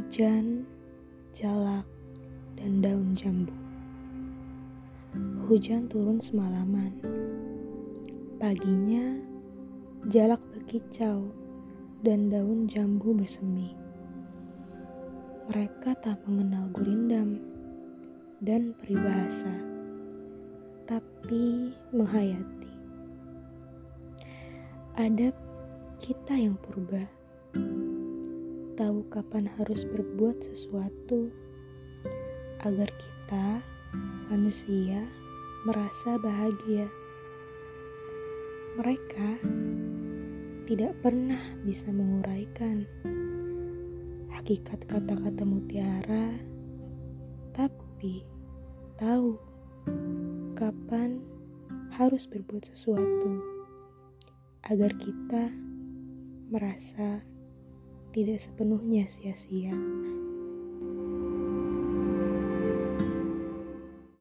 Hujan, jalak, dan daun jambu. Hujan turun semalaman. Paginya, jalak berkicau dan daun jambu bersemi. Mereka tak mengenal gurindam dan peribahasa, tapi menghayati. Ada kita yang purba tahu kapan harus berbuat sesuatu agar kita, manusia, merasa bahagia. Mereka tidak pernah bisa menguraikan hakikat kata-kata mutiara, tapi tahu kapan harus berbuat sesuatu agar kita merasa tidak sepenuhnya sia-sia.